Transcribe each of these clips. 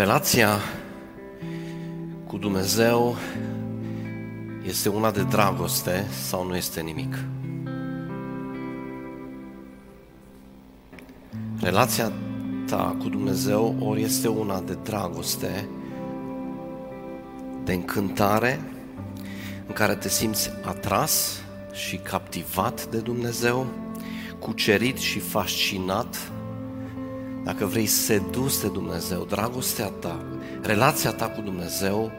Relația cu Dumnezeu este una de dragoste sau nu este nimic? Relația ta cu Dumnezeu ori este una de dragoste, de încântare, în care te simți atras și captivat de Dumnezeu, cucerit și fascinat, dacă vrei sedus de Dumnezeu, dragostea ta, relația ta cu Dumnezeu,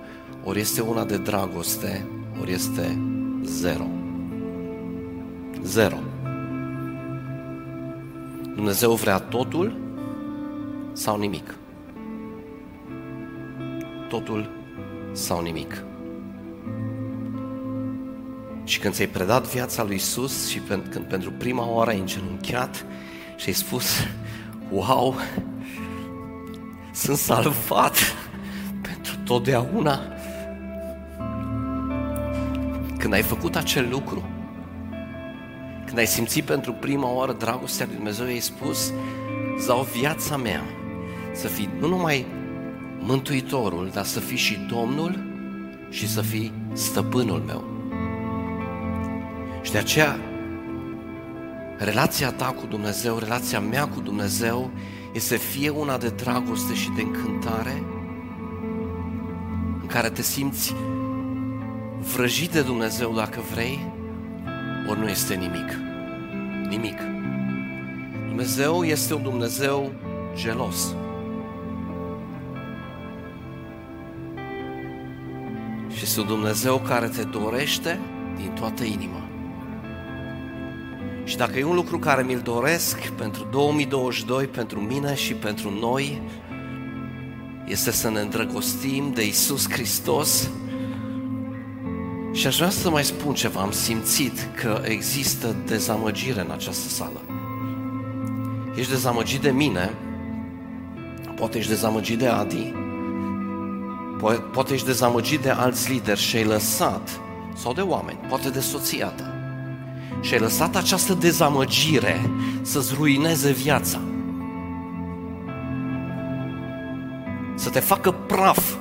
ori este una de dragoste, ori este zero. Zero. Dumnezeu vrea totul sau nimic? Totul sau nimic? Și când ți-ai predat viața lui Isus și când pentru prima oară ai îngenunchiat și ai spus, wow, sunt salvat pentru totdeauna. Când ai făcut acel lucru, când ai simțit pentru prima oară dragostea lui Dumnezeu, ai spus, zau viața mea să fii nu numai Mântuitorul, dar să fii și Domnul și să fii stăpânul meu. Și de aceea, relația ta cu Dumnezeu, relația mea cu Dumnezeu, este fie una de dragoste și de încântare, în care te simți vrăjit de Dumnezeu dacă vrei, ori nu este nimic. Nimic. Dumnezeu este un Dumnezeu gelos. Și este un Dumnezeu care te dorește din toată inima. Și dacă e un lucru care mi-l doresc pentru 2022, pentru mine și pentru noi, este să ne îndrăgostim de Isus Hristos. Și aș vrea să mai spun ceva, am simțit că există dezamăgire în această sală. Ești dezamăgit de mine, poate ești dezamăgit de Adi, poate ești dezamăgit de alți lideri și ai lăsat, sau de oameni, poate de soția ta, și ai lăsat această dezamăgire să-ți ruineze viața. Să te facă praf.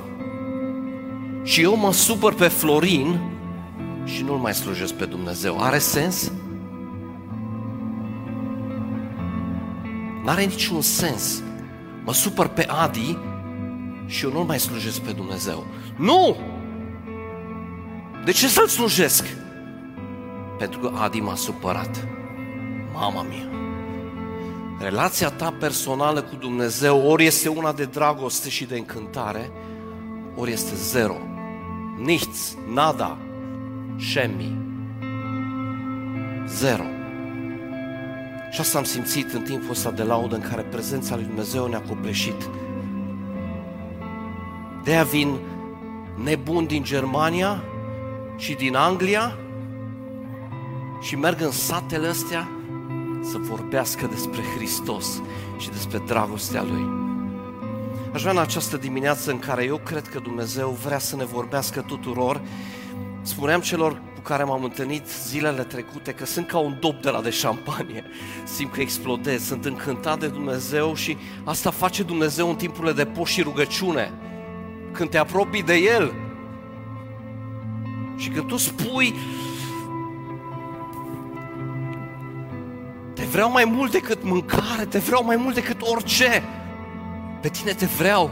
Și eu mă supăr pe Florin și nu-L mai slujesc pe Dumnezeu. Are sens? N-are niciun sens. Mă supăr pe Adi și eu nu-L mai slujesc pe Dumnezeu. Nu! De ce să-L slujesc? Pentru că Adi m-a supărat. Mama mea! Relația ta personală cu Dumnezeu ori este una de dragoste și de încântare, ori este zero. Nichts, nada, șemi. Zero. Și asta am simțit în timpul ăsta de laudă în care prezența lui Dumnezeu ne-a copleșit. De-aia vin nebuni din Germania și din Anglia și merg în satele astea să vorbească despre Hristos și despre dragostea Lui. Aș vrea în această dimineață în care eu cred că Dumnezeu vrea să ne vorbească tuturor, spuneam celor cu care m-am întâlnit zilele trecute că sunt ca un dop de la de șampanie. Simt că explodez, sunt încântat de Dumnezeu și asta face Dumnezeu în timpurile de post și rugăciune. Când te apropii de El și când tu spui vreau mai mult decât mâncare, te vreau mai mult decât orice. Pe tine te vreau,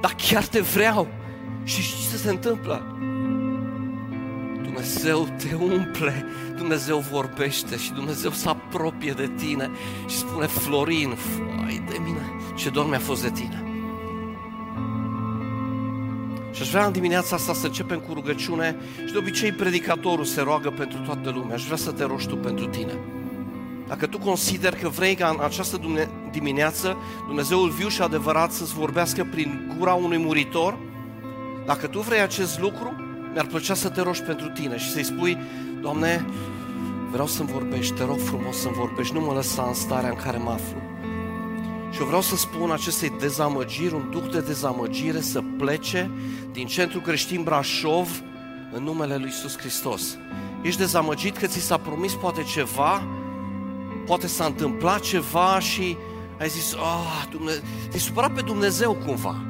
dar chiar te vreau. Și știi ce se întâmplă? Dumnezeu te umple, Dumnezeu vorbește și Dumnezeu se apropie de tine și spune Florin, fai de mine, ce dor mi-a fost de tine. Și aș vrea în dimineața asta să începem cu rugăciune și de obicei predicatorul se roagă pentru toată lumea. Aș vrea să te rogi tu pentru tine. Dacă tu consideri că vrei ca în această dimineață Dumnezeul viu și adevărat să-ți vorbească prin gura unui muritor, dacă tu vrei acest lucru, mi-ar plăcea să te rogi pentru tine și să-i spui, Doamne, vreau să-mi vorbești, te rog frumos să-mi vorbești, nu mă lăsa în starea în care mă aflu. Și eu vreau să spun acestei dezamăgiri, un duc de dezamăgire să plece din centru creștin Brașov în numele lui Iisus Hristos. Ești dezamăgit că ți s-a promis poate ceva poate s-a întâmplat ceva și ai zis, ah, Dumne- te-ai supărat pe Dumnezeu cumva.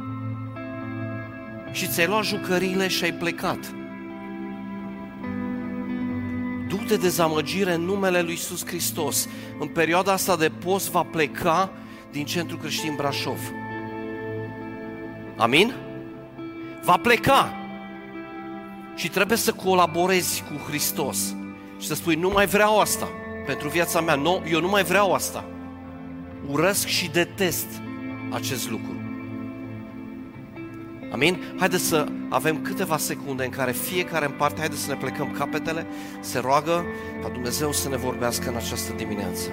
și ți-ai luat jucăriile și ai plecat. Duc de dezamăgire în numele lui Iisus Hristos. În perioada asta de post va pleca din Centrul Creștin Brașov. Amin? Va pleca. Și trebuie să colaborezi cu Hristos. Și să spui, nu mai vreau asta pentru viața mea. Nu, eu nu mai vreau asta. Urăsc și detest acest lucru. Amin? Haideți să avem câteva secunde în care fiecare în parte, haideți să ne plecăm capetele, se roagă ca Dumnezeu să ne vorbească în această dimineață.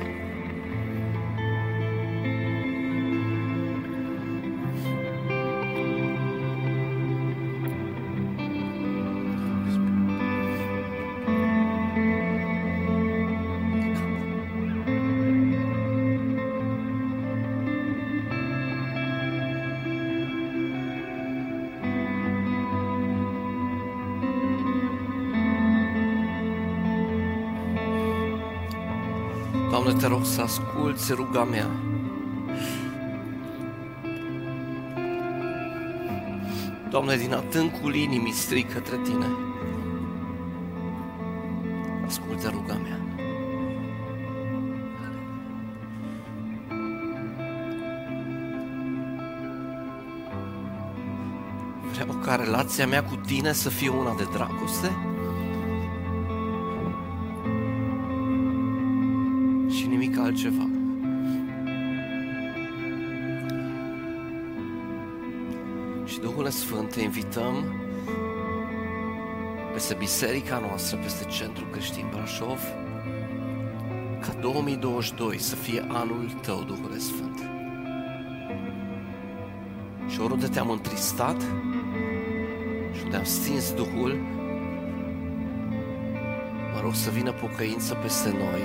Doamne, te rog să asculți ruga mea. Doamne, din adâncul inimii strig către Tine. Ascultă ruga mea. Vreau ca relația mea cu Tine să fie una de dragoste, Sfânt te invităm peste biserica noastră, peste Centrul Creștin Brașov, ca 2022 să fie anul tău, Duhul Sfânt. Și oriunde te-am întristat și unde am stins Duhul, mă rog să vină pocăință peste noi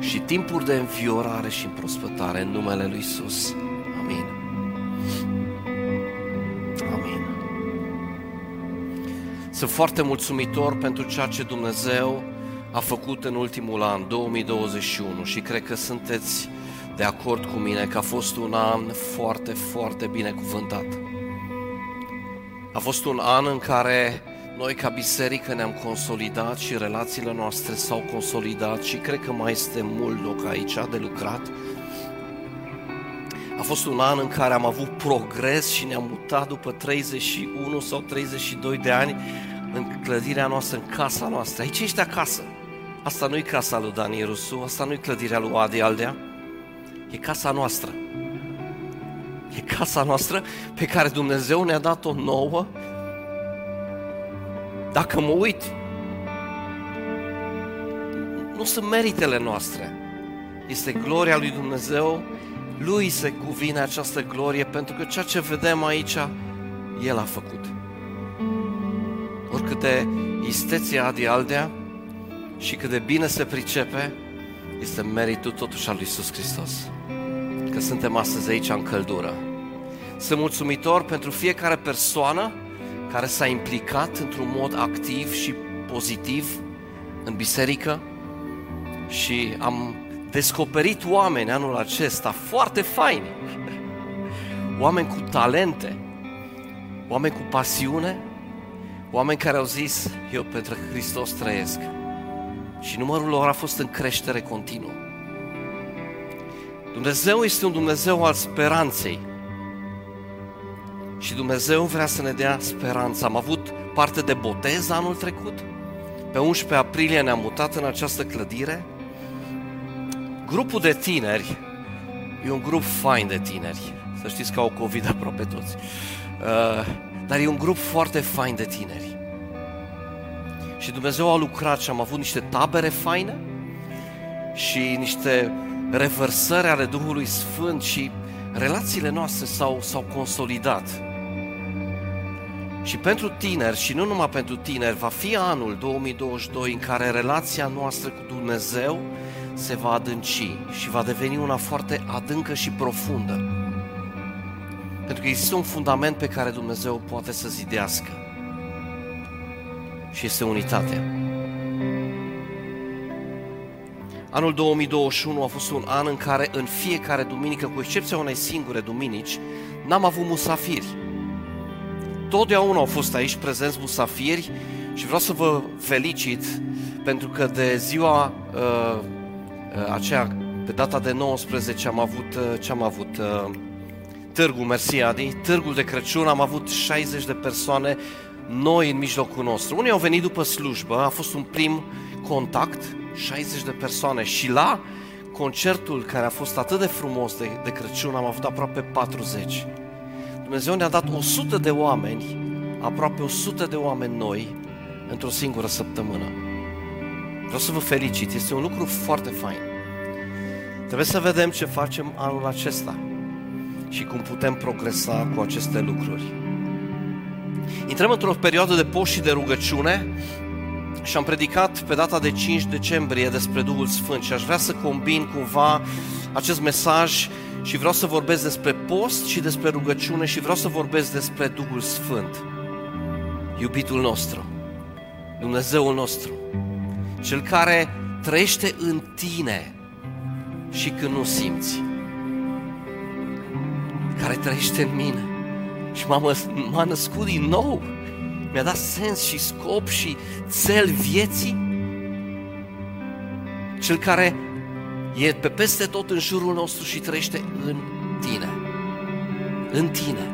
și timpuri de înfiorare și împrospătare în numele Lui Isus. Sunt foarte mulțumitor pentru ceea ce Dumnezeu a făcut în ultimul an, 2021, și cred că sunteți de acord cu mine că a fost un an foarte, foarte binecuvântat. A fost un an în care noi ca biserică ne-am consolidat și relațiile noastre s-au consolidat și cred că mai este mult loc aici de lucrat. A fost un an în care am avut progres și ne-am mutat după 31 sau 32 de ani în clădirea noastră, în casa noastră. Aici ești acasă. Asta nu e casa lui Dani Rusu, asta nu e clădirea lui Adi Aldea, e casa noastră. E casa noastră pe care Dumnezeu ne-a dat-o nouă dacă mă uit, nu sunt meritele noastre. Este gloria lui Dumnezeu, lui se cuvine această glorie, pentru că ceea ce vedem aici, El a făcut. Oricâte isteția Adi Aldea și cât de bine se pricepe, este meritul totuși al lui Iisus Hristos. Că suntem astăzi aici în căldură. Sunt mulțumitor pentru fiecare persoană care s-a implicat într-un mod activ și pozitiv în biserică și am descoperit oameni anul acesta foarte faini, oameni cu talente, oameni cu pasiune, oameni care au zis, eu pentru Hristos trăiesc. Și numărul lor a fost în creștere continuă. Dumnezeu este un Dumnezeu al speranței, și Dumnezeu vrea să ne dea speranță. Am avut parte de botez anul trecut. Pe 11 aprilie ne-am mutat în această clădire. Grupul de tineri e un grup fain de tineri. Să știți că au COVID aproape toți. Uh, dar e un grup foarte fain de tineri. Și Dumnezeu a lucrat și am avut niște tabere faine și niște revărsări ale Duhului Sfânt și relațiile noastre s-au, s-au consolidat. Și pentru tineri, și nu numai pentru tineri, va fi anul 2022 în care relația noastră cu Dumnezeu se va adânci și va deveni una foarte adâncă și profundă. Pentru că există un fundament pe care Dumnezeu poate să zidească. Și este unitatea. Anul 2021 a fost un an în care în fiecare duminică, cu excepția unei singure duminici, n-am avut musafiri totdeauna au fost aici prezenți musafiri și vreau să vă felicit pentru că de ziua uh, uh, aceea, pe data de 19, am avut, uh, ce am avut? Uh, târgul Mersiadi, târgul de Crăciun, am avut 60 de persoane noi în mijlocul nostru. Unii au venit după slujbă, a fost un prim contact, 60 de persoane și la concertul care a fost atât de frumos de, de Crăciun am avut aproape 40. Dumnezeu ne-a dat 100 de oameni, aproape 100 de oameni noi, într-o singură săptămână. Vreau să vă felicit, este un lucru foarte fain. Trebuie să vedem ce facem anul acesta și cum putem progresa cu aceste lucruri. Intrăm într-o perioadă de post și de rugăciune și am predicat pe data de 5 decembrie despre Duhul Sfânt și aș vrea să combin cumva acest mesaj și vreau să vorbesc despre post și despre rugăciune și vreau să vorbesc despre Duhul Sfânt. Iubitul nostru, Dumnezeul nostru, cel care trăiește în tine și când nu simți, care trăiește în mine și m-a, m-a născut din nou, mi-a dat sens și scop și cel vieții, cel care e pe peste tot în jurul nostru și trăiește în tine. În tine.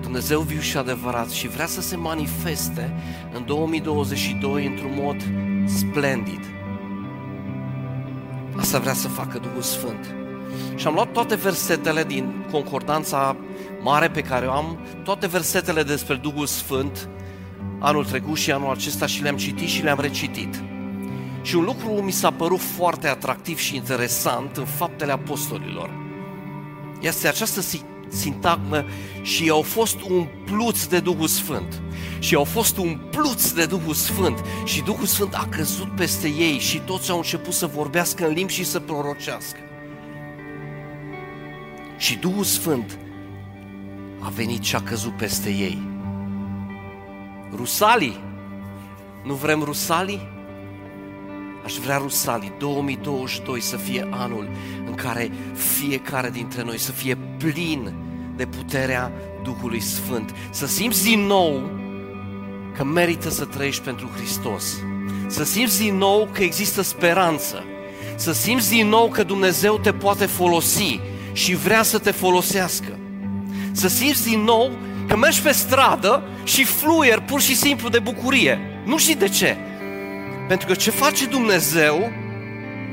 Dumnezeu viu și adevărat și vrea să se manifeste în 2022 într-un mod splendid. Asta vrea să facă Duhul Sfânt. Și am luat toate versetele din concordanța mare pe care o am, toate versetele despre Duhul Sfânt, anul trecut și anul acesta și le-am citit și le-am recitit. Și un lucru mi s-a părut foarte atractiv și interesant în faptele apostolilor. Este această sintagmă și au fost umpluți de Duhul Sfânt. Și au fost umpluți de Duhul Sfânt și Duhul Sfânt a căzut peste ei și toți au început să vorbească în limbi și să prorocească. Și Duhul Sfânt a venit și a căzut peste ei. Rusalii, nu vrem rusalii? Aș vrea Rusalii 2022 să fie anul în care fiecare dintre noi să fie plin de puterea Duhului Sfânt. Să simți din nou că merită să trăiești pentru Hristos. Să simți din nou că există speranță. Să simți din nou că Dumnezeu te poate folosi și vrea să te folosească. Să simți din nou că mergi pe stradă și fluier pur și simplu de bucurie. Nu știi de ce. Pentru că ce face Dumnezeu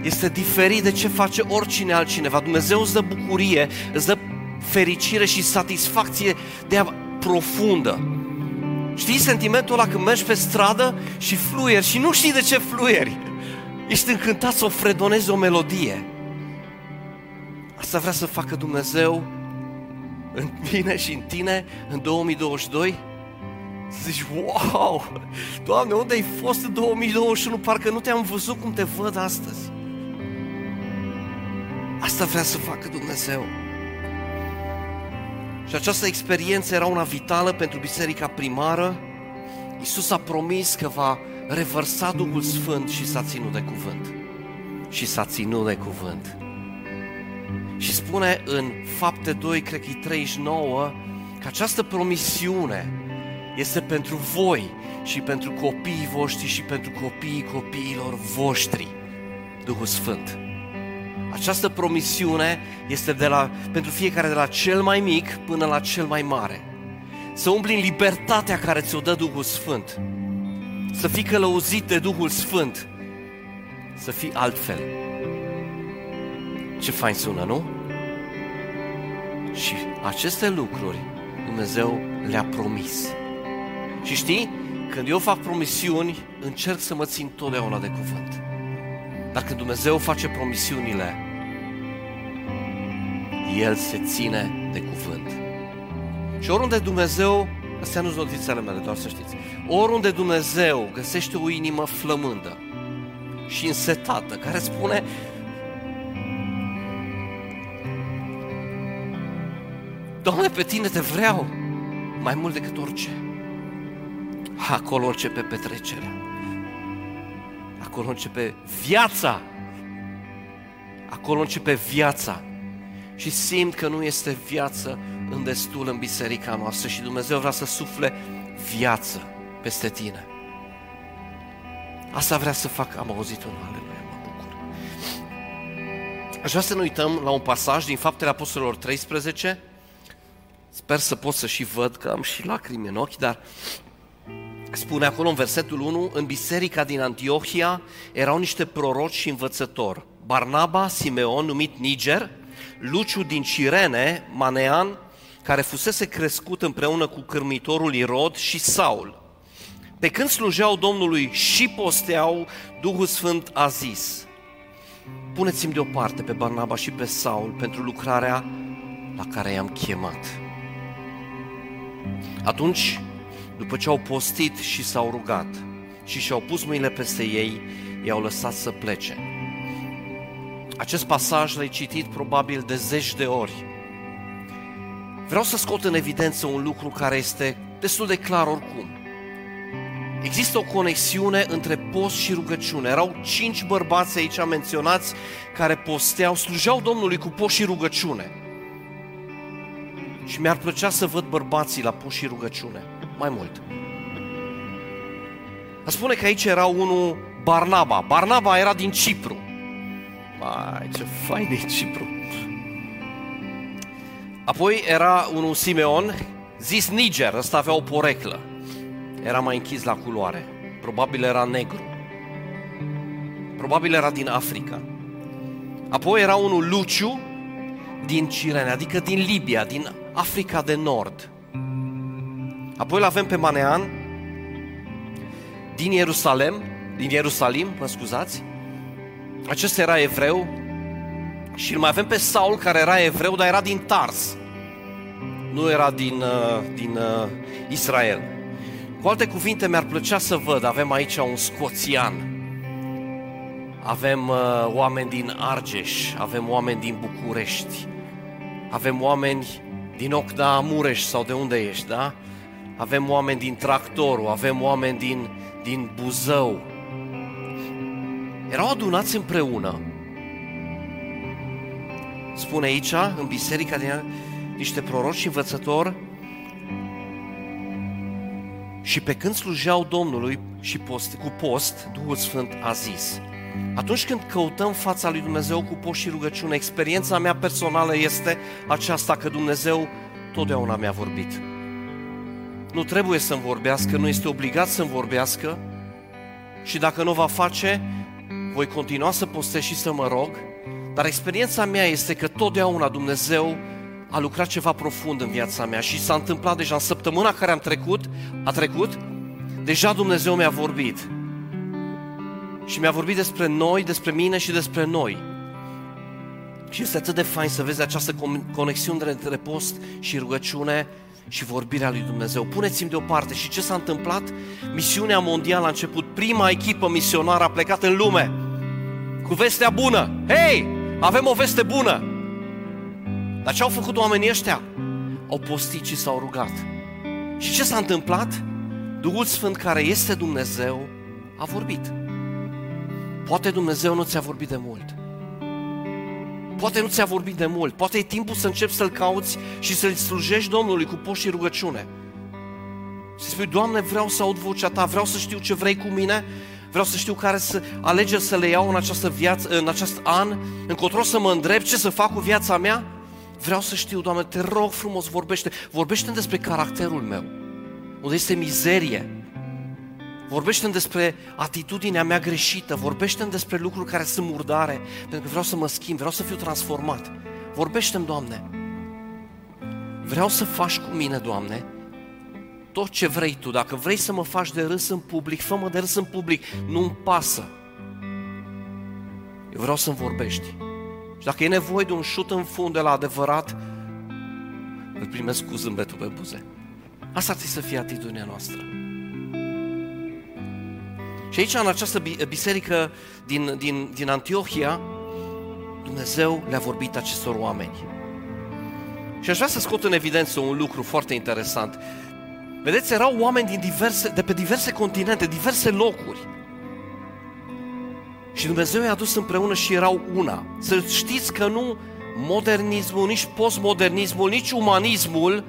este diferit de ce face oricine altcineva. Dumnezeu îți dă bucurie, îți dă fericire și satisfacție de a profundă. Știi sentimentul ăla când mergi pe stradă și fluieri și nu știi de ce fluieri. Ești încântat să o fredonezi o melodie. Asta vrea să facă Dumnezeu în mine și în tine în 2022? Să zici, wow, Doamne, unde ai fost în 2021? Parcă nu te-am văzut cum te văd astăzi. Asta vrea să facă Dumnezeu. Și această experiență era una vitală pentru biserica primară. Iisus a promis că va revărsa Duhul Sfânt și s-a ținut de cuvânt. Și s-a ținut de cuvânt. Și spune în fapte 2, cred că e 39, că această promisiune este pentru voi și pentru copiii voștri și pentru copiii copiilor voștri. Duhul Sfânt. Această promisiune este de la, pentru fiecare de la cel mai mic până la cel mai mare. Să umbli în libertatea care ți-o dă Duhul Sfânt. Să fii călăuzit de Duhul Sfânt. Să fii altfel. Ce fain sună, nu? Și aceste lucruri Dumnezeu le-a promis. Și știi, când eu fac promisiuni, încerc să mă țin totdeauna de cuvânt. Dar când Dumnezeu face promisiunile, El se ține de cuvânt. Și oriunde Dumnezeu, astea nu sunt notițele mele, doar să știți, oriunde Dumnezeu găsește o inimă flămândă și însetată, care spune, Doamne, pe tine te vreau mai mult decât orice. Acolo începe petrecerea. Acolo începe viața. Acolo începe viața. Și simt că nu este viață în destul în biserica noastră și Dumnezeu vrea să sufle viață peste tine. Asta vrea să fac, am auzit un aleluia, mă bucur. Aș vrea să ne uităm la un pasaj din Faptele Apostolilor 13. Sper să pot să și văd că am și lacrimi în ochi, dar spune acolo în versetul 1, în biserica din Antiohia erau niște proroci și învățători. Barnaba, Simeon, numit Niger, Luciu din Cirene, Manean, care fusese crescut împreună cu cârmitorul Irod și Saul. Pe când slujeau Domnului și posteau, Duhul Sfânt a zis, puneți-mi deoparte pe Barnaba și pe Saul pentru lucrarea la care i-am chemat. Atunci, după ce au postit și s-au rugat și și-au pus mâinile peste ei, i-au lăsat să plece. Acest pasaj l-ai citit probabil de zeci de ori. Vreau să scot în evidență un lucru care este destul de clar oricum. Există o conexiune între post și rugăciune. Erau cinci bărbați aici menționați care posteau, slujeau Domnului cu post și rugăciune. Și mi-ar plăcea să văd bărbații la post și rugăciune, mai mult. A spune că aici era unul Barnaba. Barnaba era din Cipru. Mai, ce fain e Cipru. Apoi era unul Simeon, zis Niger, ăsta avea o poreclă. Era mai închis la culoare. Probabil era negru. Probabil era din Africa. Apoi era unul Luciu din Cirene, adică din Libia, din Africa de Nord. Apoi îl avem pe Manean din Ierusalem, din Ierusalim, mă scuzați, acesta era evreu și îl mai avem pe Saul care era evreu, dar era din Tars. Nu era din, uh, din uh, Israel. Cu alte cuvinte, mi-ar plăcea să văd, avem aici un scoțian, avem uh, oameni din Argeș, avem oameni din București, avem oameni din Ocda Mureș sau de unde ești, da? Avem oameni din Tractorul, avem oameni din, din Buzău, erau adunați împreună. Spune aici, în biserica din niște proroci și învățători și pe când slujeau Domnului și post, cu post, Duhul Sfânt a zis, atunci când căutăm fața lui Dumnezeu cu post și rugăciune, experiența mea personală este aceasta că Dumnezeu totdeauna mi-a vorbit. Nu trebuie să-mi vorbească, nu este obligat să-mi vorbească și dacă nu va face, voi continua să postez și să mă rog, dar experiența mea este că totdeauna Dumnezeu a lucrat ceva profund în viața mea și s-a întâmplat deja în săptămâna care am trecut, a trecut, deja Dumnezeu mi-a vorbit. Și mi-a vorbit despre noi, despre mine și despre noi. Și este atât de fain să vezi această conexiune între post și rugăciune și vorbirea lui Dumnezeu. Puneți-mi deoparte. Și ce s-a întâmplat? Misiunea mondială a început. Prima echipă misionară a plecat în lume cu vestea bună. Hei, avem o veste bună! Dar ce au făcut oamenii ăștia? Au postit și s-au rugat. Și ce s-a întâmplat? Duhul Sfânt care este Dumnezeu a vorbit. Poate Dumnezeu nu ți-a vorbit de mult. Poate nu ți-a vorbit de mult. Poate e timpul să începi să-L cauți și să-L slujești Domnului cu post și rugăciune. Să spui, Doamne, vreau să aud vocea Ta, vreau să știu ce vrei cu mine, vreau să știu care să alegeri să le iau în această viață, în acest an, încotro să mă îndrept, ce să fac cu viața mea. Vreau să știu, Doamne, te rog frumos, vorbește. Vorbește despre caracterul meu, unde este mizerie. Vorbește despre atitudinea mea greșită, vorbește despre lucruri care sunt murdare, pentru că vreau să mă schimb, vreau să fiu transformat. Vorbește-mi, Doamne. Vreau să faci cu mine, Doamne, tot ce vrei tu. Dacă vrei să mă faci de râs în public, fă-mă de râs în public. Nu-mi pasă. Eu vreau să-mi vorbești. Și dacă e nevoie de un șut în fund de la adevărat, îl primesc cu zâmbetul pe buze. Asta trebuie să fie atitudinea noastră. Și aici, în această biserică din, din, din Antiohia, Dumnezeu le-a vorbit acestor oameni. Și aș vrea să scot în evidență un lucru foarte interesant. Vedeți, erau oameni din diverse, de pe diverse continente, diverse locuri. Și Dumnezeu i-a dus împreună și erau una. Să știți că nu modernismul, nici postmodernismul, nici umanismul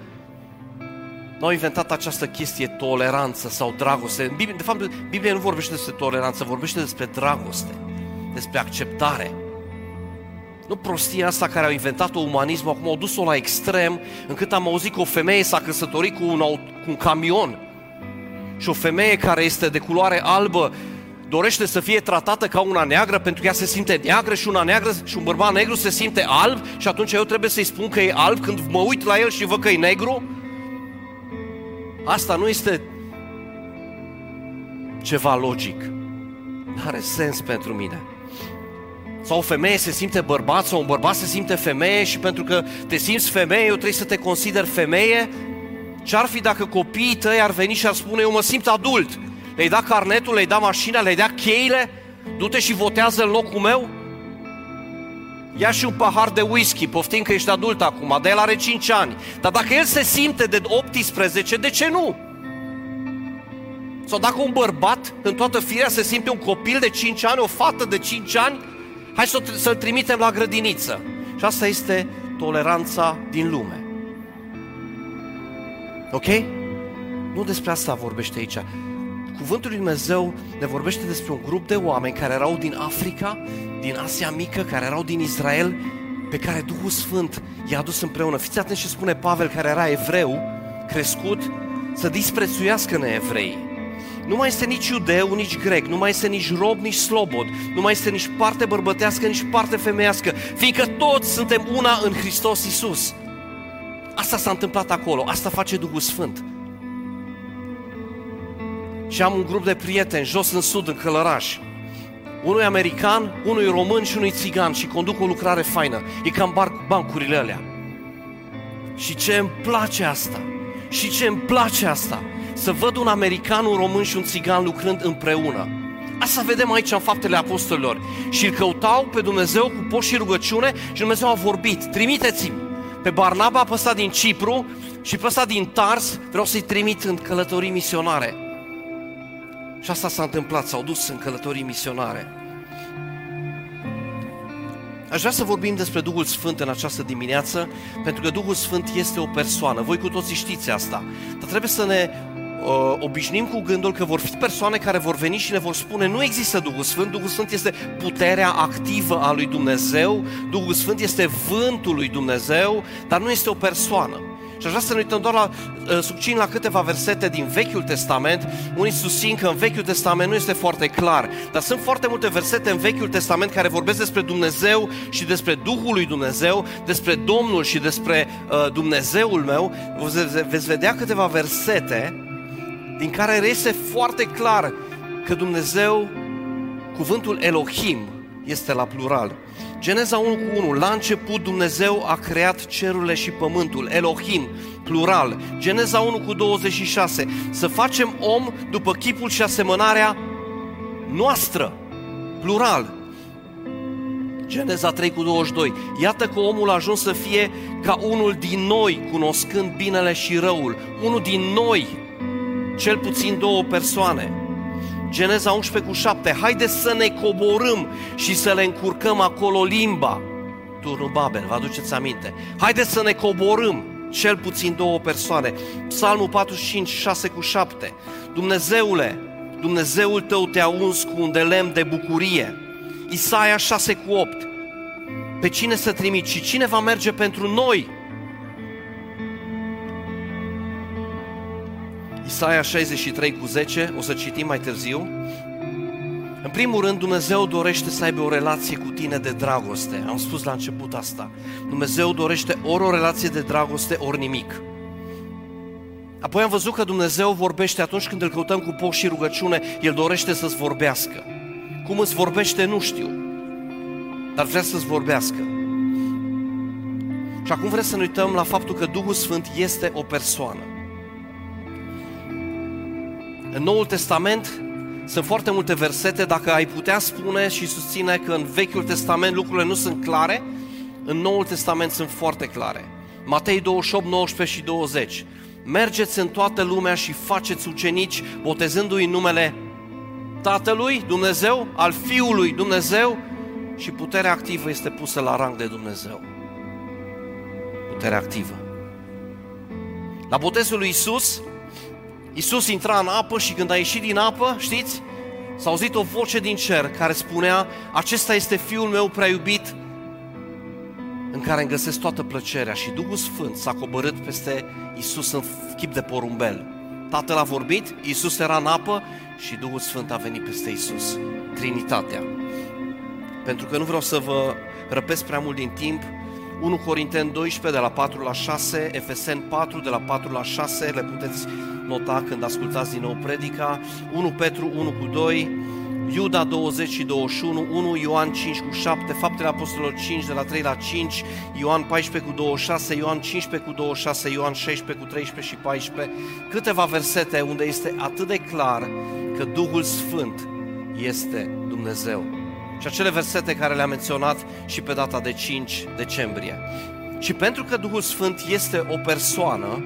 nu au inventat această chestie toleranță sau dragoste. De fapt, Biblia nu vorbește despre toleranță, vorbește despre dragoste, despre acceptare. Nu prostia asta care au inventat-o umanismul, acum au dus-o la extrem, încât am auzit că o femeie s-a căsătorit cu un, cu un camion și o femeie care este de culoare albă dorește să fie tratată ca una neagră pentru că ea se simte neagră și una neagră și un bărbat negru se simte alb și atunci eu trebuie să-i spun că e alb când mă uit la el și văd că e negru? Asta nu este ceva logic. Nu are sens pentru mine. Sau o femeie se simte bărbat sau un bărbat se simte femeie și pentru că te simți femeie, eu trebuie să te consider femeie. Ce-ar fi dacă copiii tăi ar veni și ar spune, eu mă simt adult, le-ai dat carnetul, le-ai dat mașina, le-ai dat cheile, du-te și votează în locul meu? Ia și un pahar de whisky, poftim că ești adult acum, dar el are 5 ani. Dar dacă el se simte de 18, de ce nu? Sau dacă un bărbat în toată firea se simte un copil de 5 ani, o fată de 5 ani, hai să, să-l trimitem la grădiniță. Și asta este toleranța din lume. Ok? Nu despre asta vorbește aici. Cuvântul lui Dumnezeu ne vorbește despre un grup de oameni care erau din Africa, din Asia Mică, care erau din Israel, pe care Duhul Sfânt i-a adus împreună. Fiți atenți ce spune Pavel, care era evreu, crescut, să disprețuiască neevrei. Nu mai este nici iudeu, nici grec, nu mai este nici rob, nici slobod, nu mai este nici parte bărbătească, nici parte femeiască, fiindcă toți suntem una în Hristos Isus. Asta s-a întâmplat acolo, asta face Duhul Sfânt. Și am un grup de prieteni jos în sud, în Călăraș. Unul e american, unul e român și unul e țigan și conduc o lucrare faină. E cam bar- bancurile alea. Și ce îmi place asta? Și ce îmi place asta? Să văd un american, un român și un țigan lucrând împreună. Asta vedem aici în faptele apostolilor. Și îl căutau pe Dumnezeu cu post și rugăciune și Dumnezeu a vorbit. Trimiteți-mi pe Barnaba pe ăsta din Cipru și pe ăsta din Tars, vreau să-i trimit în călătorii misionare. Și asta s-a întâmplat, s-au dus în călătorii misionare. Aș vrea să vorbim despre Duhul Sfânt în această dimineață, pentru că Duhul Sfânt este o persoană. Voi cu toții știți asta. Dar trebuie să ne uh, obișnim cu gândul că vor fi persoane care vor veni și ne vor spune nu există Duhul Sfânt, Duhul Sfânt este puterea activă a lui Dumnezeu, Duhul Sfânt este vântul lui Dumnezeu, dar nu este o persoană. Și aș vrea să ne uităm doar la, uh, succin la câteva versete din Vechiul Testament. Unii susțin că în Vechiul Testament nu este foarte clar, dar sunt foarte multe versete în Vechiul Testament care vorbesc despre Dumnezeu și despre Duhul lui Dumnezeu, despre Domnul și despre uh, Dumnezeul meu. Veți vedea câteva versete din care reiese foarte clar că Dumnezeu, cuvântul Elohim, este la plural. Geneza 1 cu 1. La început Dumnezeu a creat cerurile și pământul. Elohim, plural. Geneza 1 cu 26. Să facem om după chipul și asemănarea noastră. Plural. Geneza 3 cu 22. Iată că omul a ajuns să fie ca unul din noi, cunoscând binele și răul. Unul din noi, cel puțin două persoane. Geneza 11 cu 7, haideți să ne coborâm și să le încurcăm acolo limba. Turnul Babel, vă aduceți aminte? Haideți să ne coborâm, cel puțin două persoane. Psalmul 45, 6 cu 7. Dumnezeule, Dumnezeul tău te-a uns cu un de lemn de bucurie. Isaia 6 cu 8. Pe cine să trimiți și cine va merge pentru noi? Isaia 63 cu 10, o să citim mai târziu. În primul rând, Dumnezeu dorește să aibă o relație cu tine de dragoste. Am spus la început asta. Dumnezeu dorește ori o relație de dragoste, ori nimic. Apoi am văzut că Dumnezeu vorbește atunci când îl căutăm cu post și rugăciune, El dorește să-ți vorbească. Cum îți vorbește, nu știu, dar vrea să-ți vorbească. Și acum vreau să ne uităm la faptul că Duhul Sfânt este o persoană. În Noul Testament sunt foarte multe versete, dacă ai putea spune și susține că în Vechiul Testament lucrurile nu sunt clare, în Noul Testament sunt foarte clare. Matei 28, 19 și 20. Mergeți în toată lumea și faceți ucenici, botezându-i în numele Tatălui Dumnezeu, al Fiului Dumnezeu și puterea activă este pusă la rang de Dumnezeu. putere activă. La botezul lui Isus, Isus intra în apă și când a ieșit din apă, știți, s-a auzit o voce din cer care spunea, acesta este Fiul meu prea iubit, în care îmi găsesc toată plăcerea și Duhul Sfânt s-a coborât peste Isus în chip de porumbel. Tatăl a vorbit, Isus era în apă și Duhul Sfânt a venit peste Isus. Trinitatea. Pentru că nu vreau să vă răpesc prea mult din timp, 1 Corinteni 12 de la 4 la 6, Efesen 4 de la 4 la 6, le puteți nota când ascultați din nou predica, 1 Petru 1 cu 2, Iuda 20 și 21, 1 Ioan 5 cu 7, Faptele Apostolilor 5 de la 3 la 5, Ioan 14 cu 26, Ioan 15 cu 26, Ioan 16 cu 13 și 14, câteva versete unde este atât de clar că Duhul Sfânt este Dumnezeu. Și acele versete care le-am menționat și pe data de 5 decembrie. Și pentru că Duhul Sfânt este o persoană,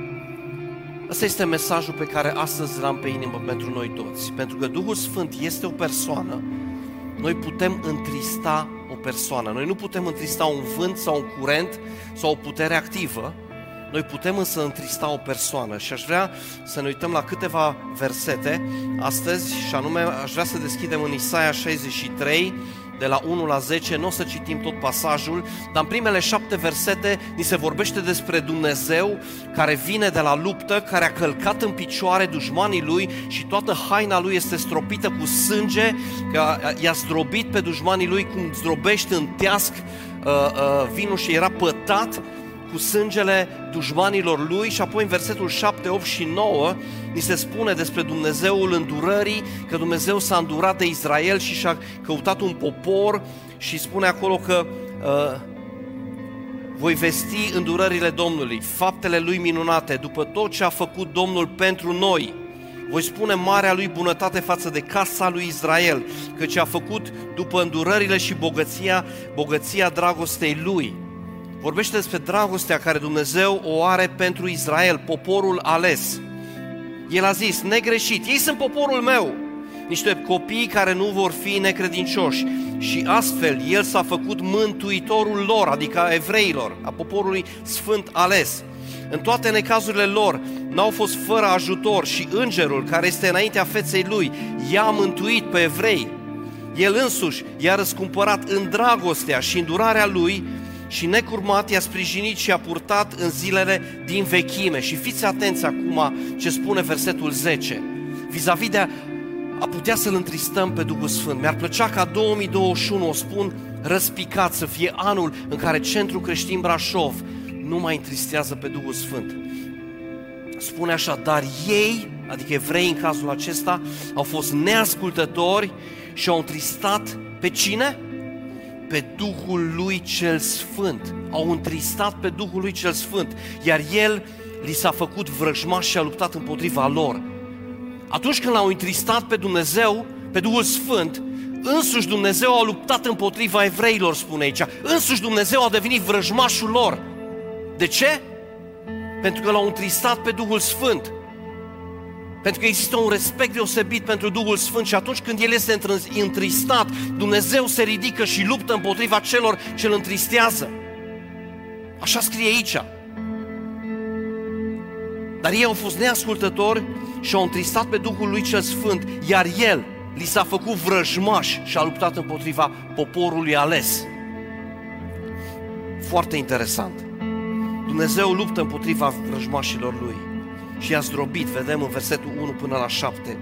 Ăsta este mesajul pe care astăzi l-am pe inimă pentru noi toți. Pentru că Duhul Sfânt este o persoană, noi putem întrista o persoană. Noi nu putem întrista un vânt sau un curent sau o putere activă, noi putem însă întrista o persoană și aș vrea să ne uităm la câteva versete astăzi și anume aș vrea să deschidem în Isaia 63 de la 1 la 10, nu o să citim tot pasajul, dar în primele șapte versete ni se vorbește despre Dumnezeu care vine de la luptă, care a călcat în picioare dușmanii lui și toată haina lui este stropită cu sânge, că i-a zdrobit pe dușmanii lui cum zdrobește în teasc uh, uh, vinul și era pătat cu sângele dușmanilor lui și apoi în versetul 7, 8 și 9 ni se spune despre Dumnezeul îndurării, că Dumnezeu s-a îndurat de Israel și și-a căutat un popor și spune acolo că uh, voi vesti îndurările Domnului, faptele Lui minunate, după tot ce a făcut Domnul pentru noi. Voi spune marea Lui bunătate față de casa Lui Israel, ce a făcut după îndurările și bogăția, bogăția dragostei Lui. Vorbește despre dragostea care Dumnezeu o are pentru Israel, poporul ales. El a zis, negreșit, ei sunt poporul meu, niște copii care nu vor fi necredincioși. Și astfel El s-a făcut mântuitorul lor, adică a evreilor, a poporului sfânt ales. În toate necazurile lor n-au fost fără ajutor și îngerul care este înaintea feței lui i-a mântuit pe evrei. El însuși i-a răscumpărat în dragostea și îndurarea lui și necurmat i-a sprijinit și a purtat în zilele din vechime. Și fiți atenți acum ce spune versetul 10. Vis-a-vis de a, a putea să-L întristăm pe Duhul Sfânt. Mi-ar plăcea ca 2021, o spun răspicat, să fie anul în care Centrul Creștin Brașov nu mai întristează pe Duhul Sfânt. Spune așa, dar ei, adică evrei în cazul acesta, au fost neascultători și au întristat pe cine? Pe Duhul lui cel Sfânt. Au întristat pe Duhul lui cel Sfânt, iar El li s-a făcut vrăjmaș și a luptat împotriva lor. Atunci când l-au întristat pe Dumnezeu, pe Duhul Sfânt, însuși Dumnezeu a luptat împotriva evreilor, spune aici. Însuși Dumnezeu a devenit vrăjmașul lor. De ce? Pentru că l-au întristat pe Duhul Sfânt. Pentru că există un respect deosebit pentru Duhul Sfânt și atunci când El este întristat, Dumnezeu se ridică și luptă împotriva celor ce îl întristează. Așa scrie aici. Dar ei au fost neascultători și au întristat pe Duhul lui cel Sfânt, iar El li s-a făcut vrăjmaș și a luptat împotriva poporului ales. Foarte interesant. Dumnezeu luptă împotriva vrăjmașilor lui și i-a zdrobit, vedem în versetul 1 până la 7.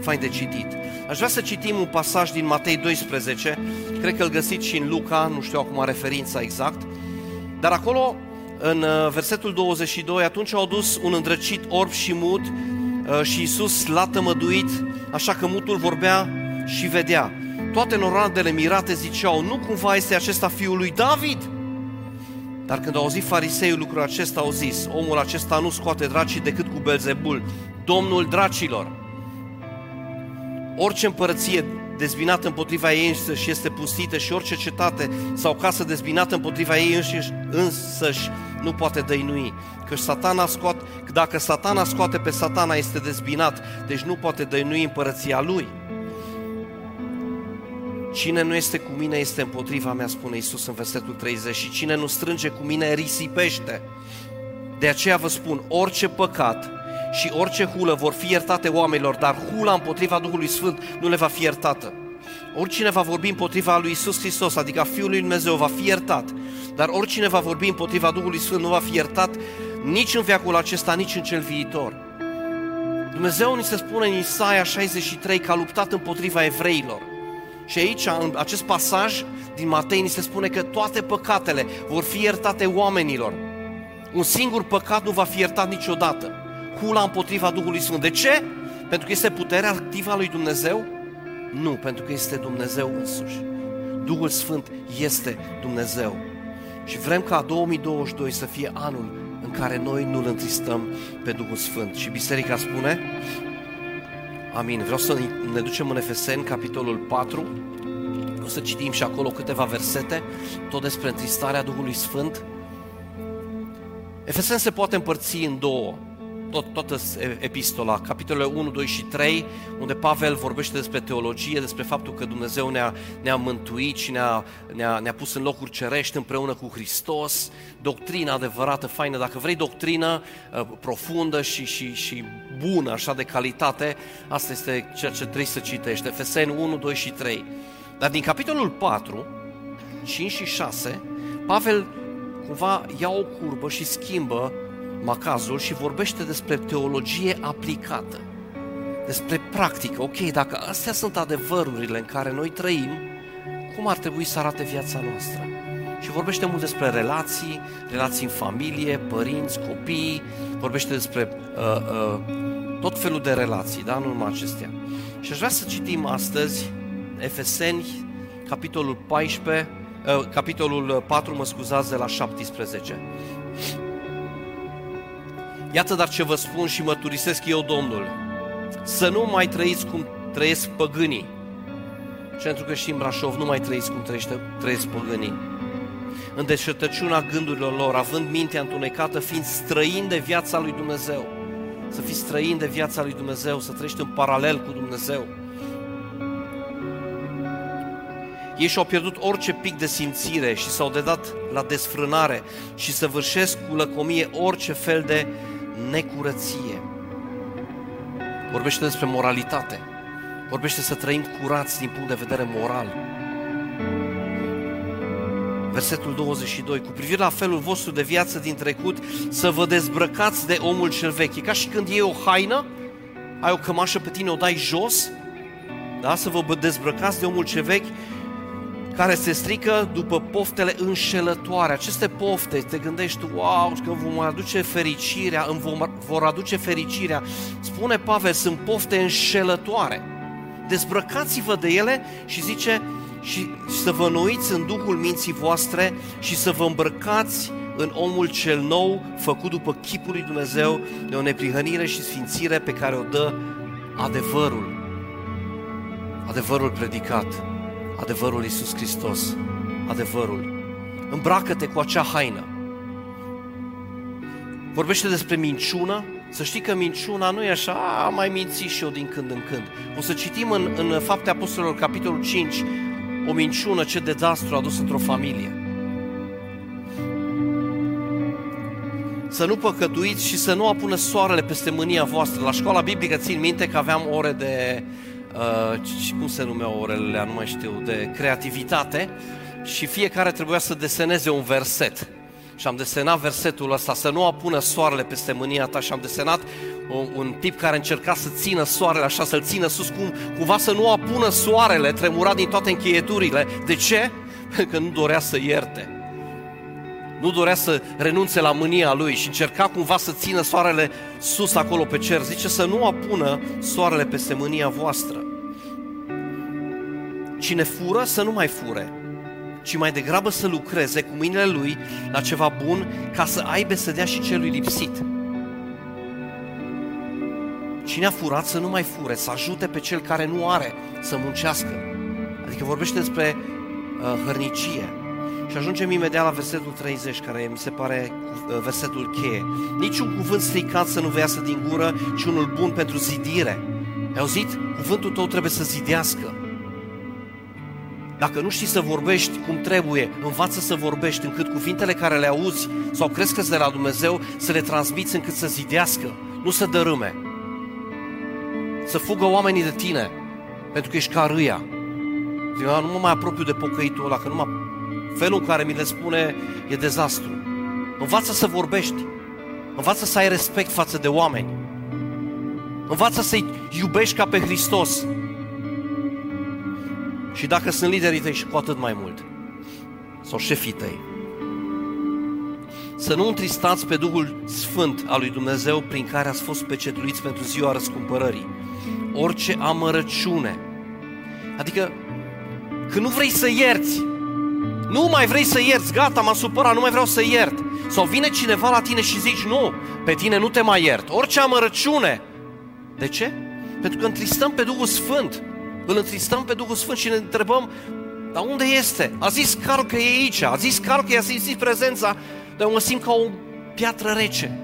Fain de citit. Aș vrea să citim un pasaj din Matei 12, cred că îl găsiți și în Luca, nu știu acum referința exact, dar acolo, în uh, versetul 22, atunci au dus un îndrăcit orb și mut uh, și Iisus l-a tămăduit, așa că mutul vorbea și vedea. Toate noroadele mirate ziceau, nu cumva este acesta fiul lui David? Dar când au auzit fariseiul lucrul acesta, au zis, omul acesta nu scoate dracii decât cu Belzebul, domnul dracilor. Orice împărăție dezbinată împotriva ei însăși este pustită și orice cetate sau casă dezbinată împotriva ei însăși, însăși nu poate dăinui. Că satana scoate, dacă satana scoate pe satana este dezbinat, deci nu poate dăinui împărăția lui. Cine nu este cu mine este împotriva mea, spune Isus în versetul 30, și cine nu strânge cu mine risipește. De aceea vă spun, orice păcat și orice hulă vor fi iertate oamenilor, dar hula împotriva Duhului Sfânt nu le va fi iertată. Oricine va vorbi împotriva lui Isus Hristos, adică a Fiului lui Dumnezeu, va fi iertat. Dar oricine va vorbi împotriva Duhului Sfânt nu va fi iertat nici în veacul acesta, nici în cel viitor. Dumnezeu ni se spune în Isaia 63 că a luptat împotriva evreilor. Și aici, în acest pasaj din Matei, ni se spune că toate păcatele vor fi iertate oamenilor. Un singur păcat nu va fi iertat niciodată. Hula împotriva Duhului Sfânt. De ce? Pentru că este puterea activă a lui Dumnezeu? Nu, pentru că este Dumnezeu însuși. Duhul Sfânt este Dumnezeu. Și vrem ca 2022 să fie anul în care noi nu-L întristăm pe Duhul Sfânt. Și Biserica spune, Amin. Vreau să ne ducem în Efeseni, capitolul 4, o să citim și acolo câteva versete, tot despre întristarea Duhului Sfânt. Efeseni se poate împărți în două tot, toată epistola, capitolele 1, 2 și 3, unde Pavel vorbește despre teologie, despre faptul că Dumnezeu ne-a, ne-a mântuit și ne-a, ne-a, ne-a pus în locuri cerești împreună cu Hristos, doctrina adevărată, faină, dacă vrei doctrină uh, profundă și, și, și bună, așa de calitate, asta este ceea ce trebuie să citești, Efeseni 1, 2 și 3. Dar din capitolul 4, 5 și 6, Pavel cumva ia o curbă și schimbă macazul și vorbește despre teologie aplicată, despre practică. Ok, dacă astea sunt adevărurile în care noi trăim, cum ar trebui să arate viața noastră? Și vorbește mult despre relații, relații în familie, părinți, copii, vorbește despre uh, uh, tot felul de relații, da? nu numai acestea. Și aș vrea să citim astăzi Efeseni, capitolul 14, uh, capitolul 4, mă scuzați, de la 17. Iată dar ce vă spun și mărturisesc eu, Domnul, să nu mai trăiți cum trăiesc păgânii. Pentru că și în Brașov nu mai trăiți cum trăiește, trăiesc păgânii. În deșertăciunea gândurilor lor, având mintea întunecată, fiind străin de viața lui Dumnezeu. Să fii străin de viața lui Dumnezeu, să trăiești în paralel cu Dumnezeu. Ei și-au pierdut orice pic de simțire și s-au dedat la desfrânare și să vârșesc cu lăcomie orice fel de necurăție. Vorbește despre moralitate. Vorbește să trăim curați din punct de vedere moral. Versetul 22. Cu privire la felul vostru de viață din trecut, să vă dezbrăcați de omul cel vechi. E ca și când iei o haină, ai o cămașă pe tine, o dai jos, da? să vă dezbrăcați de omul cel vechi care se strică după poftele înșelătoare. Aceste pofte, te gândești, wow, că vom aduce fericirea, îmi vom, vor aduce fericirea. Spune Pavel, sunt pofte înșelătoare. Dezbrăcați-vă de ele și zice, și să vă noiți în Duhul minții voastre și să vă îmbrăcați în omul cel nou, făcut după chipul lui Dumnezeu, de o neprihănire și sfințire pe care o dă adevărul. Adevărul predicat adevărul Iisus Hristos, adevărul. Îmbracă-te cu acea haină. Vorbește despre minciună, să știi că minciuna nu e așa, a, mai minți și eu din când în când. O să citim în, în Fapte Apostolilor, capitolul 5, o minciună, ce dezastru a dus într-o familie. Să nu păcătuiți și să nu apună soarele peste mânia voastră. La școala biblică țin minte că aveam ore de uh, cum se numeau orele, nu mai știu, de creativitate și fiecare trebuia să deseneze un verset. Și am desenat versetul ăsta, să nu apună soarele peste mânia ta și am desenat un, un tip care încerca să țină soarele așa, să-l țină sus, cum, cumva să nu apună soarele, tremura din toate încheieturile. De ce? Pentru că nu dorea să ierte. Nu dorea să renunțe la mânia lui și încerca cumva să țină soarele sus acolo pe cer. Zice să nu apună soarele peste mânia voastră. Cine fură să nu mai fure, ci mai degrabă să lucreze cu mâinile lui la ceva bun ca să aibă să dea și celui lipsit. Cine a furat să nu mai fure, să ajute pe cel care nu are să muncească. Adică vorbește despre uh, hărnicie. Și ajungem imediat la versetul 30, care mi se pare uh, versetul cheie. Niciun cuvânt stricat să nu vă iasă din gură, ci unul bun pentru zidire. Ai auzit? Cuvântul tău trebuie să zidească. Dacă nu știi să vorbești cum trebuie, învață să vorbești încât cuvintele care le auzi sau crezi că de la Dumnezeu să le transmiți încât să zidească, nu să dărâme. Să fugă oamenii de tine, pentru că ești ca râia. Eu nu mă mai apropiu de pocăitul ăla, că numai felul în care mi le spune e dezastru. Învață să vorbești. Învață să ai respect față de oameni. Învață să-i iubești ca pe Hristos. Și dacă sunt liderii tăi și cu atât mai mult. Sau șefii tăi. Să nu întristați pe Duhul Sfânt al lui Dumnezeu prin care ați fost pecetluiți pentru ziua răscumpărării. Orice amărăciune. Adică când nu vrei să ierți, nu mai vrei să ierți, gata, m-am supărat, nu mai vreau să iert. Sau vine cineva la tine și zici, nu, pe tine nu te mai iert. Orice amărăciune. De ce? Pentru că întristăm pe Duhul Sfânt. Îl întristăm pe Duhul Sfânt și ne întrebăm, dar unde este? A zis Carl că e aici, a zis Carl că i-a simțit prezența, dar eu mă simt ca o piatră rece.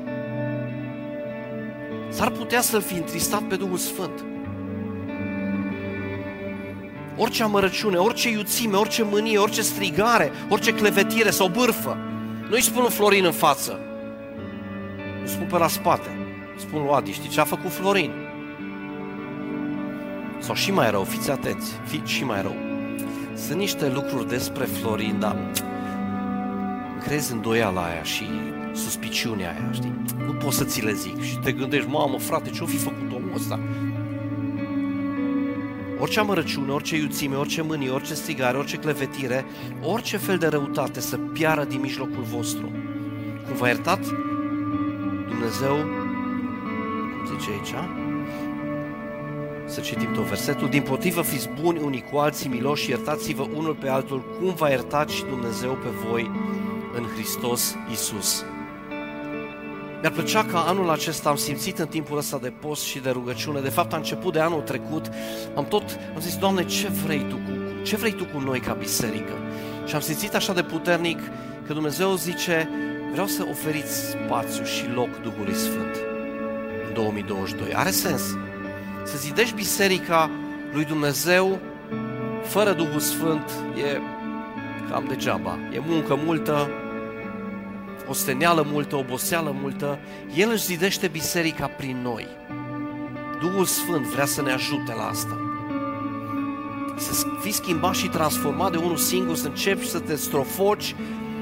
S-ar putea să-l fi întristat pe Duhul Sfânt. Orice amărăciune, orice iuțime, orice mânie, orice strigare, orice clevetire sau bârfă, nu-i spun Florin în față, îi spun pe la spate. Spun lui Adi, știi ce a făcut Florin? Sau și mai rău, fiți atenți, fiți și mai rău. Sunt niște lucruri despre Florin, dar crezi îndoiala aia și suspiciunea aia, știi? Nu poți să ți le zic și te gândești, mamă, frate, ce-o fi făcut omul ăsta? Orice amărăciune, orice iuțime, orice mânie, orice strigare, orice clevetire, orice fel de răutate să piară din mijlocul vostru. Cum v-a iertat Dumnezeu, cum zice aici, să citim tot versetul, din potrivă fiți buni unii cu alții miloși, iertați-vă unul pe altul, cum v-a iertat și Dumnezeu pe voi în Hristos Isus. Mi-ar plăcea ca anul acesta am simțit în timpul ăsta de post și de rugăciune, de fapt a început de anul trecut, am tot, am zis, Doamne, ce vrei Tu cu, ce vrei Tu cu noi ca biserică? Și am simțit așa de puternic că Dumnezeu zice, vreau să oferiți spațiu și loc Duhului Sfânt în 2022. Are sens. Să zidești biserica lui Dumnezeu fără Duhul Sfânt e cam degeaba. E muncă multă, osteneală multă, oboseală multă, El își zidește biserica prin noi. Duhul Sfânt vrea să ne ajute la asta. Să fii schimbat și transformat de unul singur, să începi să te strofoci,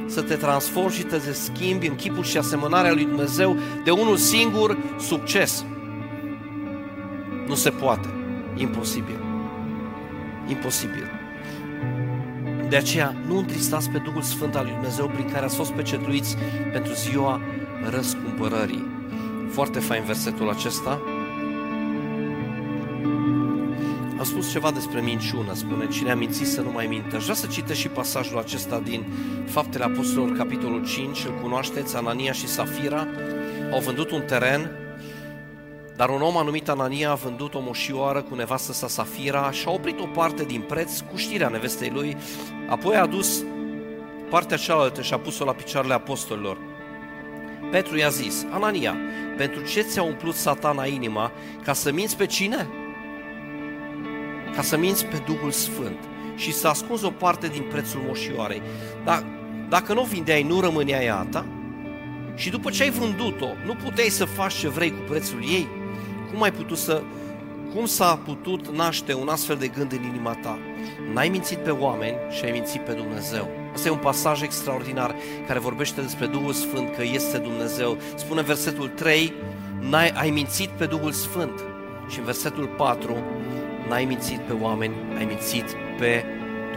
să te transformi și să te schimbi în chipul și asemănarea lui Dumnezeu de unul singur, succes. Nu se poate. Imposibil. Imposibil. De aceea, nu întristați pe Duhul Sfânt al lui Dumnezeu prin care ați fost pecetluiți pentru ziua răscumpărării. Foarte fain versetul acesta. Am spus ceva despre minciună, spune cine a mințit să nu mai mintă. Aș vrea să citesc și pasajul acesta din Faptele Apostolilor, capitolul 5, îl cunoașteți, Anania și Safira au vândut un teren dar un om anumit Anania a vândut o moșioară cu nevastă sa Safira și a oprit o parte din preț cu știrea nevestei lui, apoi a dus partea cealaltă și a pus-o la picioarele apostolilor. Petru i-a zis, Anania, pentru ce ți-a umplut satana inima? Ca să minți pe cine? Ca să minți pe Duhul Sfânt și să ascunzi o parte din prețul moșioarei. Dar dacă nu o vindeai, nu rămânea ea ta? Și după ce ai vândut-o, nu puteai să faci ce vrei cu prețul ei? Cum ai putut să... Cum s-a putut naște un astfel de gând în inima ta? N-ai mințit pe oameni și ai mințit pe Dumnezeu. Asta e un pasaj extraordinar care vorbește despre Duhul Sfânt, că este Dumnezeu. Spune versetul 3, n-ai, ai mințit pe Duhul Sfânt. Și în versetul 4, n-ai mințit pe oameni, ai mințit pe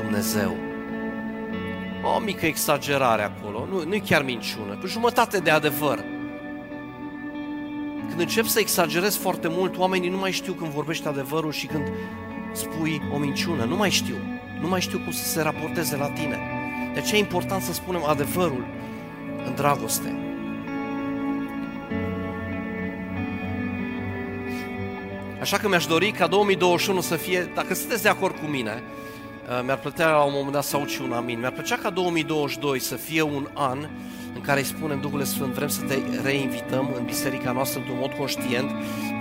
Dumnezeu. O mică exagerare acolo, nu, nu e chiar minciună, cu jumătate de adevăr. Când încep să exagerezi foarte mult, oamenii nu mai știu când vorbești adevărul și când spui o minciună. Nu mai știu. Nu mai știu cum să se raporteze la tine. De aceea e important să spunem adevărul în dragoste. Așa că mi-aș dori ca 2021 să fie, dacă sunteți de acord cu mine, uh, mi-ar plăcea la un moment dat să aud și un amin. Mi-ar plăcea ca 2022 să fie un an în care îi spunem Duhul Sfânt, vrem să te reinvităm în biserica noastră într-un mod conștient,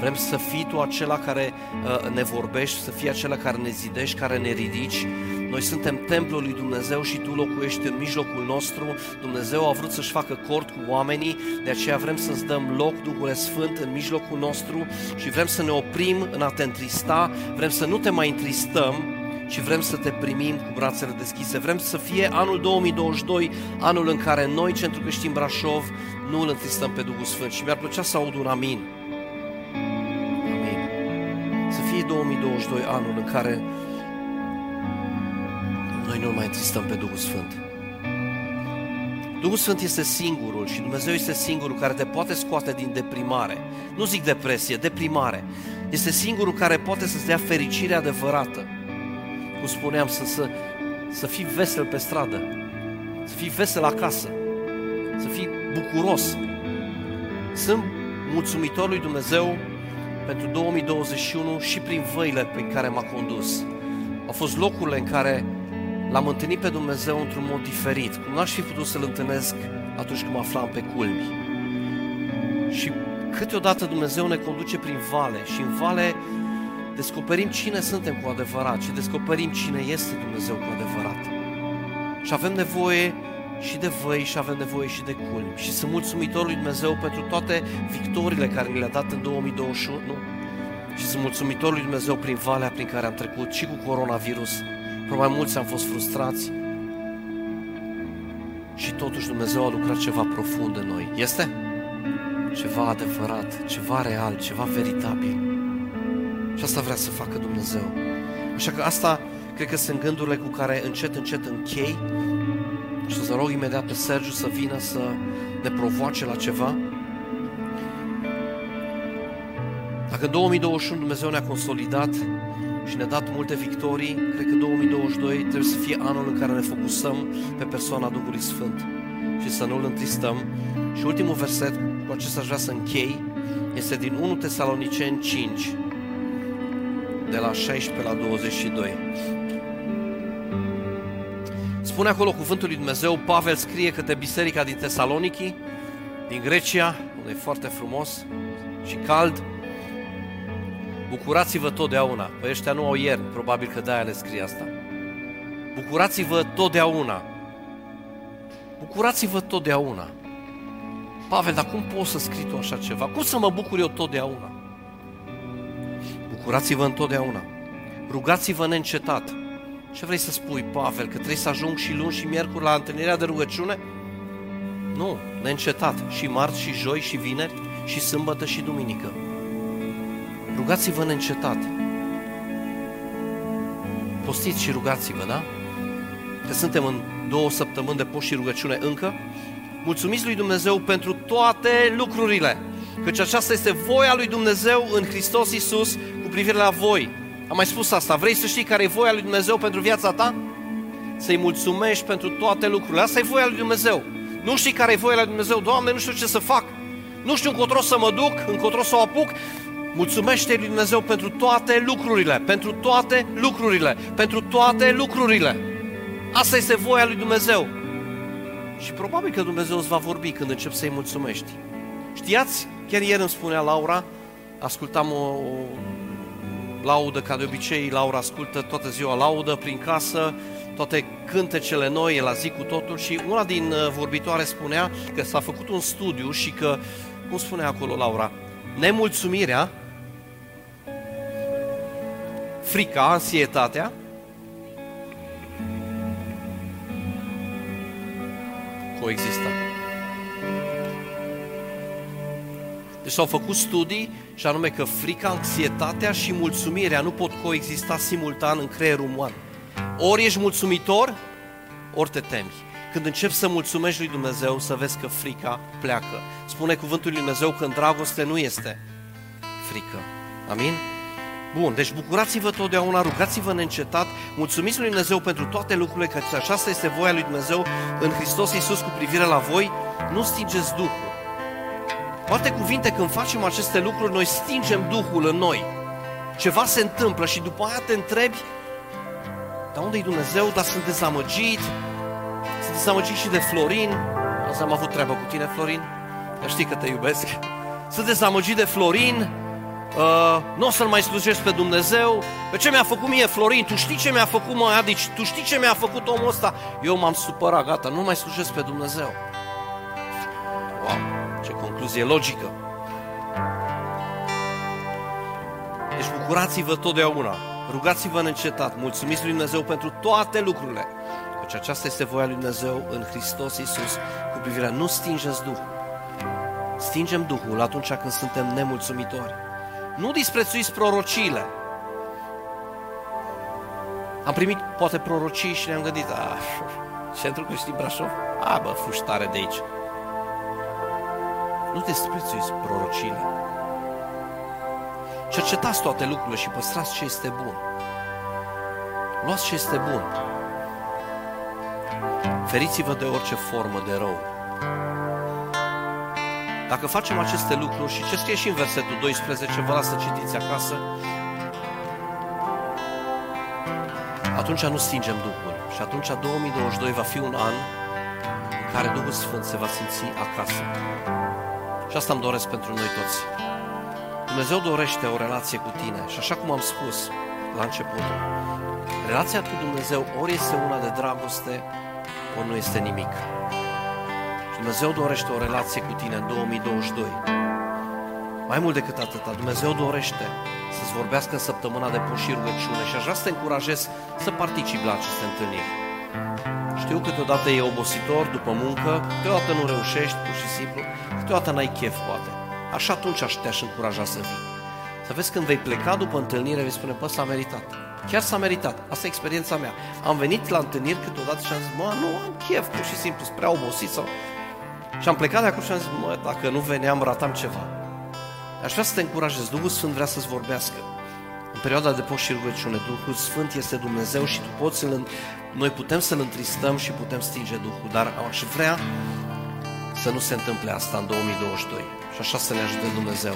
vrem să fii tu acela care uh, ne vorbești, să fii acela care ne zidești, care ne ridici, Noi suntem templul lui Dumnezeu și Tu locuiești în mijlocul nostru. Dumnezeu a vrut să-și facă cort cu oamenii, de aceea vrem să-ți dăm loc, Duhul Sfânt, în mijlocul nostru și vrem să ne oprim în a te întrista, vrem să nu te mai întristăm, ci vrem să te primim cu brațele deschise. Vrem să fie anul 2022, anul în care noi, Centrul Creștin Brașov, nu îl întristăm pe Duhul Sfânt. Și mi-ar plăcea să aud un amin. Amin. Să fie 2022 anul în care noi nu mai întristăm pe Duhul Sfânt. Duhul Sfânt este singurul și Dumnezeu este singurul care te poate scoate din deprimare. Nu zic depresie, deprimare. Este singurul care poate să-ți dea fericire adevărată. Cum spuneam, să, să, să fii vesel pe stradă, să fii vesel acasă, să fii bucuros. Sunt mulțumitor lui Dumnezeu pentru 2021 și prin văile pe care m-a condus. Au fost locurile în care L-am întâlnit pe Dumnezeu într-un mod diferit, cum n-aș fi putut să-L întâlnesc atunci când mă aflam pe culmi. Și câteodată Dumnezeu ne conduce prin vale și în vale descoperim cine suntem cu adevărat și descoperim cine este Dumnezeu cu adevărat. Și avem nevoie și de văi și avem nevoie și de culmi. Și sunt mulțumitor lui Dumnezeu pentru toate victoriile care mi le-a dat în 2021 și sunt mulțumitor lui Dumnezeu prin valea prin care am trecut și cu coronavirus Probabil mulți am fost frustrați și totuși Dumnezeu a lucrat ceva profund în noi. Este? Ceva adevărat, ceva real, ceva veritabil. Și asta vrea să facă Dumnezeu. Așa că asta cred că sunt gândurile cu care încet, încet închei și să rog imediat pe Sergiu să vină să ne provoace la ceva. Dacă 2021 Dumnezeu ne-a consolidat și ne-a dat multe victorii, cred că 2022 trebuie să fie anul în care ne focusăm pe persoana Duhului Sfânt și să nu-L întristăm. Și ultimul verset, cu acesta aș vrea să închei, este din 1 Tesaloniceni 5, de la 16 la 22. Spune acolo cuvântul lui Dumnezeu, Pavel scrie către biserica din Tesaloniki, din Grecia, unde e foarte frumos și cald, Bucurați-vă totdeauna. Păi ăștia nu au ieri, probabil că de-aia le scrie asta. Bucurați-vă totdeauna. Bucurați-vă totdeauna. Pavel, dar cum poți să scrii tu așa ceva? Cum să mă bucur eu totdeauna? Bucurați-vă întotdeauna. Rugați-vă neîncetat. Ce vrei să spui, Pavel? Că trebuie să ajung și luni și miercuri la întâlnirea de rugăciune? Nu, neîncetat. Și marți, și joi, și vineri, și sâmbătă, și duminică. Rugați-vă neîncetat. Postiți și rugați-vă, da? Că suntem în două săptămâni de post și rugăciune încă. Mulțumiți lui Dumnezeu pentru toate lucrurile. Căci aceasta este voia lui Dumnezeu în Hristos Iisus cu privire la voi. Am mai spus asta. Vrei să știi care e voia lui Dumnezeu pentru viața ta? Să-i mulțumești pentru toate lucrurile. Asta e voia lui Dumnezeu. Nu știi care e voia lui Dumnezeu? Doamne, nu știu ce să fac. Nu știu încotro să mă duc, încotro să o apuc. Mulțumește lui Dumnezeu pentru toate lucrurile, pentru toate lucrurile, pentru toate lucrurile. Asta este voia lui Dumnezeu. Și probabil că Dumnezeu îți va vorbi când începi să-i mulțumești. Știați? Chiar ieri îmi spunea Laura, ascultam o, o laudă, ca de obicei, Laura ascultă toată ziua laudă prin casă, toate cântecele noi, la zi cu totul și una din uh, vorbitoare spunea că s-a făcut un studiu și că, cum spunea acolo Laura, nemulțumirea frica, ansietatea, coexistă. Deci s-au făcut studii și anume că frica, anxietatea și mulțumirea nu pot coexista simultan în creierul uman. Ori ești mulțumitor, ori te temi. Când începi să mulțumești lui Dumnezeu, să vezi că frica pleacă. Spune cuvântul lui Dumnezeu că în dragoste nu este frică. Amin? Bun, deci bucurați-vă totdeauna, rugați-vă neîncetat, mulțumiți lui Dumnezeu pentru toate lucrurile, că aceasta este voia lui Dumnezeu în Hristos Iisus cu privire la voi, nu stingeți Duhul. Cu alte cuvinte, când facem aceste lucruri, noi stingem Duhul în noi. Ceva se întâmplă și după aia te întrebi, dar unde e Dumnezeu? Dar sunt dezamăgit, sunt dezamăgit și de Florin. Azi am avut treabă cu tine, Florin, dar știi că te iubesc. Sunt dezamăgit de Florin, uh, nu o să-L mai slujesc pe Dumnezeu, Pe ce mi-a făcut mie Florin? Tu știi ce mi-a făcut mă Adici? Tu știi ce mi-a făcut omul ăsta? Eu m-am supărat, gata, nu mai slujesc pe Dumnezeu. Wow, ce concluzie logică. Deci bucurați-vă totdeauna, rugați-vă neîncetat, mulțumiți lui Dumnezeu pentru toate lucrurile. Căci aceasta este voia lui Dumnezeu în Hristos Iisus cu privire nu stingeți Duhul. Stingem Duhul atunci când suntem nemulțumitori. Nu disprețuiți prorociile. Am primit poate prorocii și ne-am gândit, ah, centrul creștin Brașov? A, bă, fugi tare de aici. Nu disprețuiți prorociile. Cercetați toate lucrurile și păstrați ce este bun. Luați ce este bun. Feriți-vă de orice formă de rău. Dacă facem aceste lucruri și ce scrie și în versetul 12, vă las să citiți acasă, atunci nu stingem Duhul. Și atunci 2022 va fi un an în care Duhul Sfânt se va simți acasă. Și asta îmi doresc pentru noi toți. Dumnezeu dorește o relație cu tine și așa cum am spus la început, relația cu Dumnezeu ori este una de dragoste, ori nu este nimic. Și Dumnezeu dorește o relație cu tine în 2022. Mai mult decât atât, Dumnezeu dorește să-ți vorbească în săptămâna de post și rugăciune și aș vrea să te încurajez să participi la aceste întâlniri. Știu că câteodată e obositor după muncă, câteodată nu reușești, pur și simplu, câteodată n-ai chef, poate. Așa atunci aș te-aș încuraja să vii. Să vezi când vei pleca după întâlnire, vei spune, bă, s-a meritat. Chiar s-a meritat. Asta e experiența mea. Am venit la întâlniri câteodată și am zis, mă, nu am chef, pur și simplu, spre obosit sau... Și am plecat de acolo și am zis, mă, dacă nu veneam, ratam ceva. Aș vrea să te încurajez. Duhul Sfânt vrea să-ți vorbească. În perioada de post și rugăciune, Duhul Sfânt este Dumnezeu și tu poți să-l, noi putem să-L întristăm și putem stinge Duhul, dar aș vrea să nu se întâmple asta în 2022. Și așa să ne ajute Dumnezeu.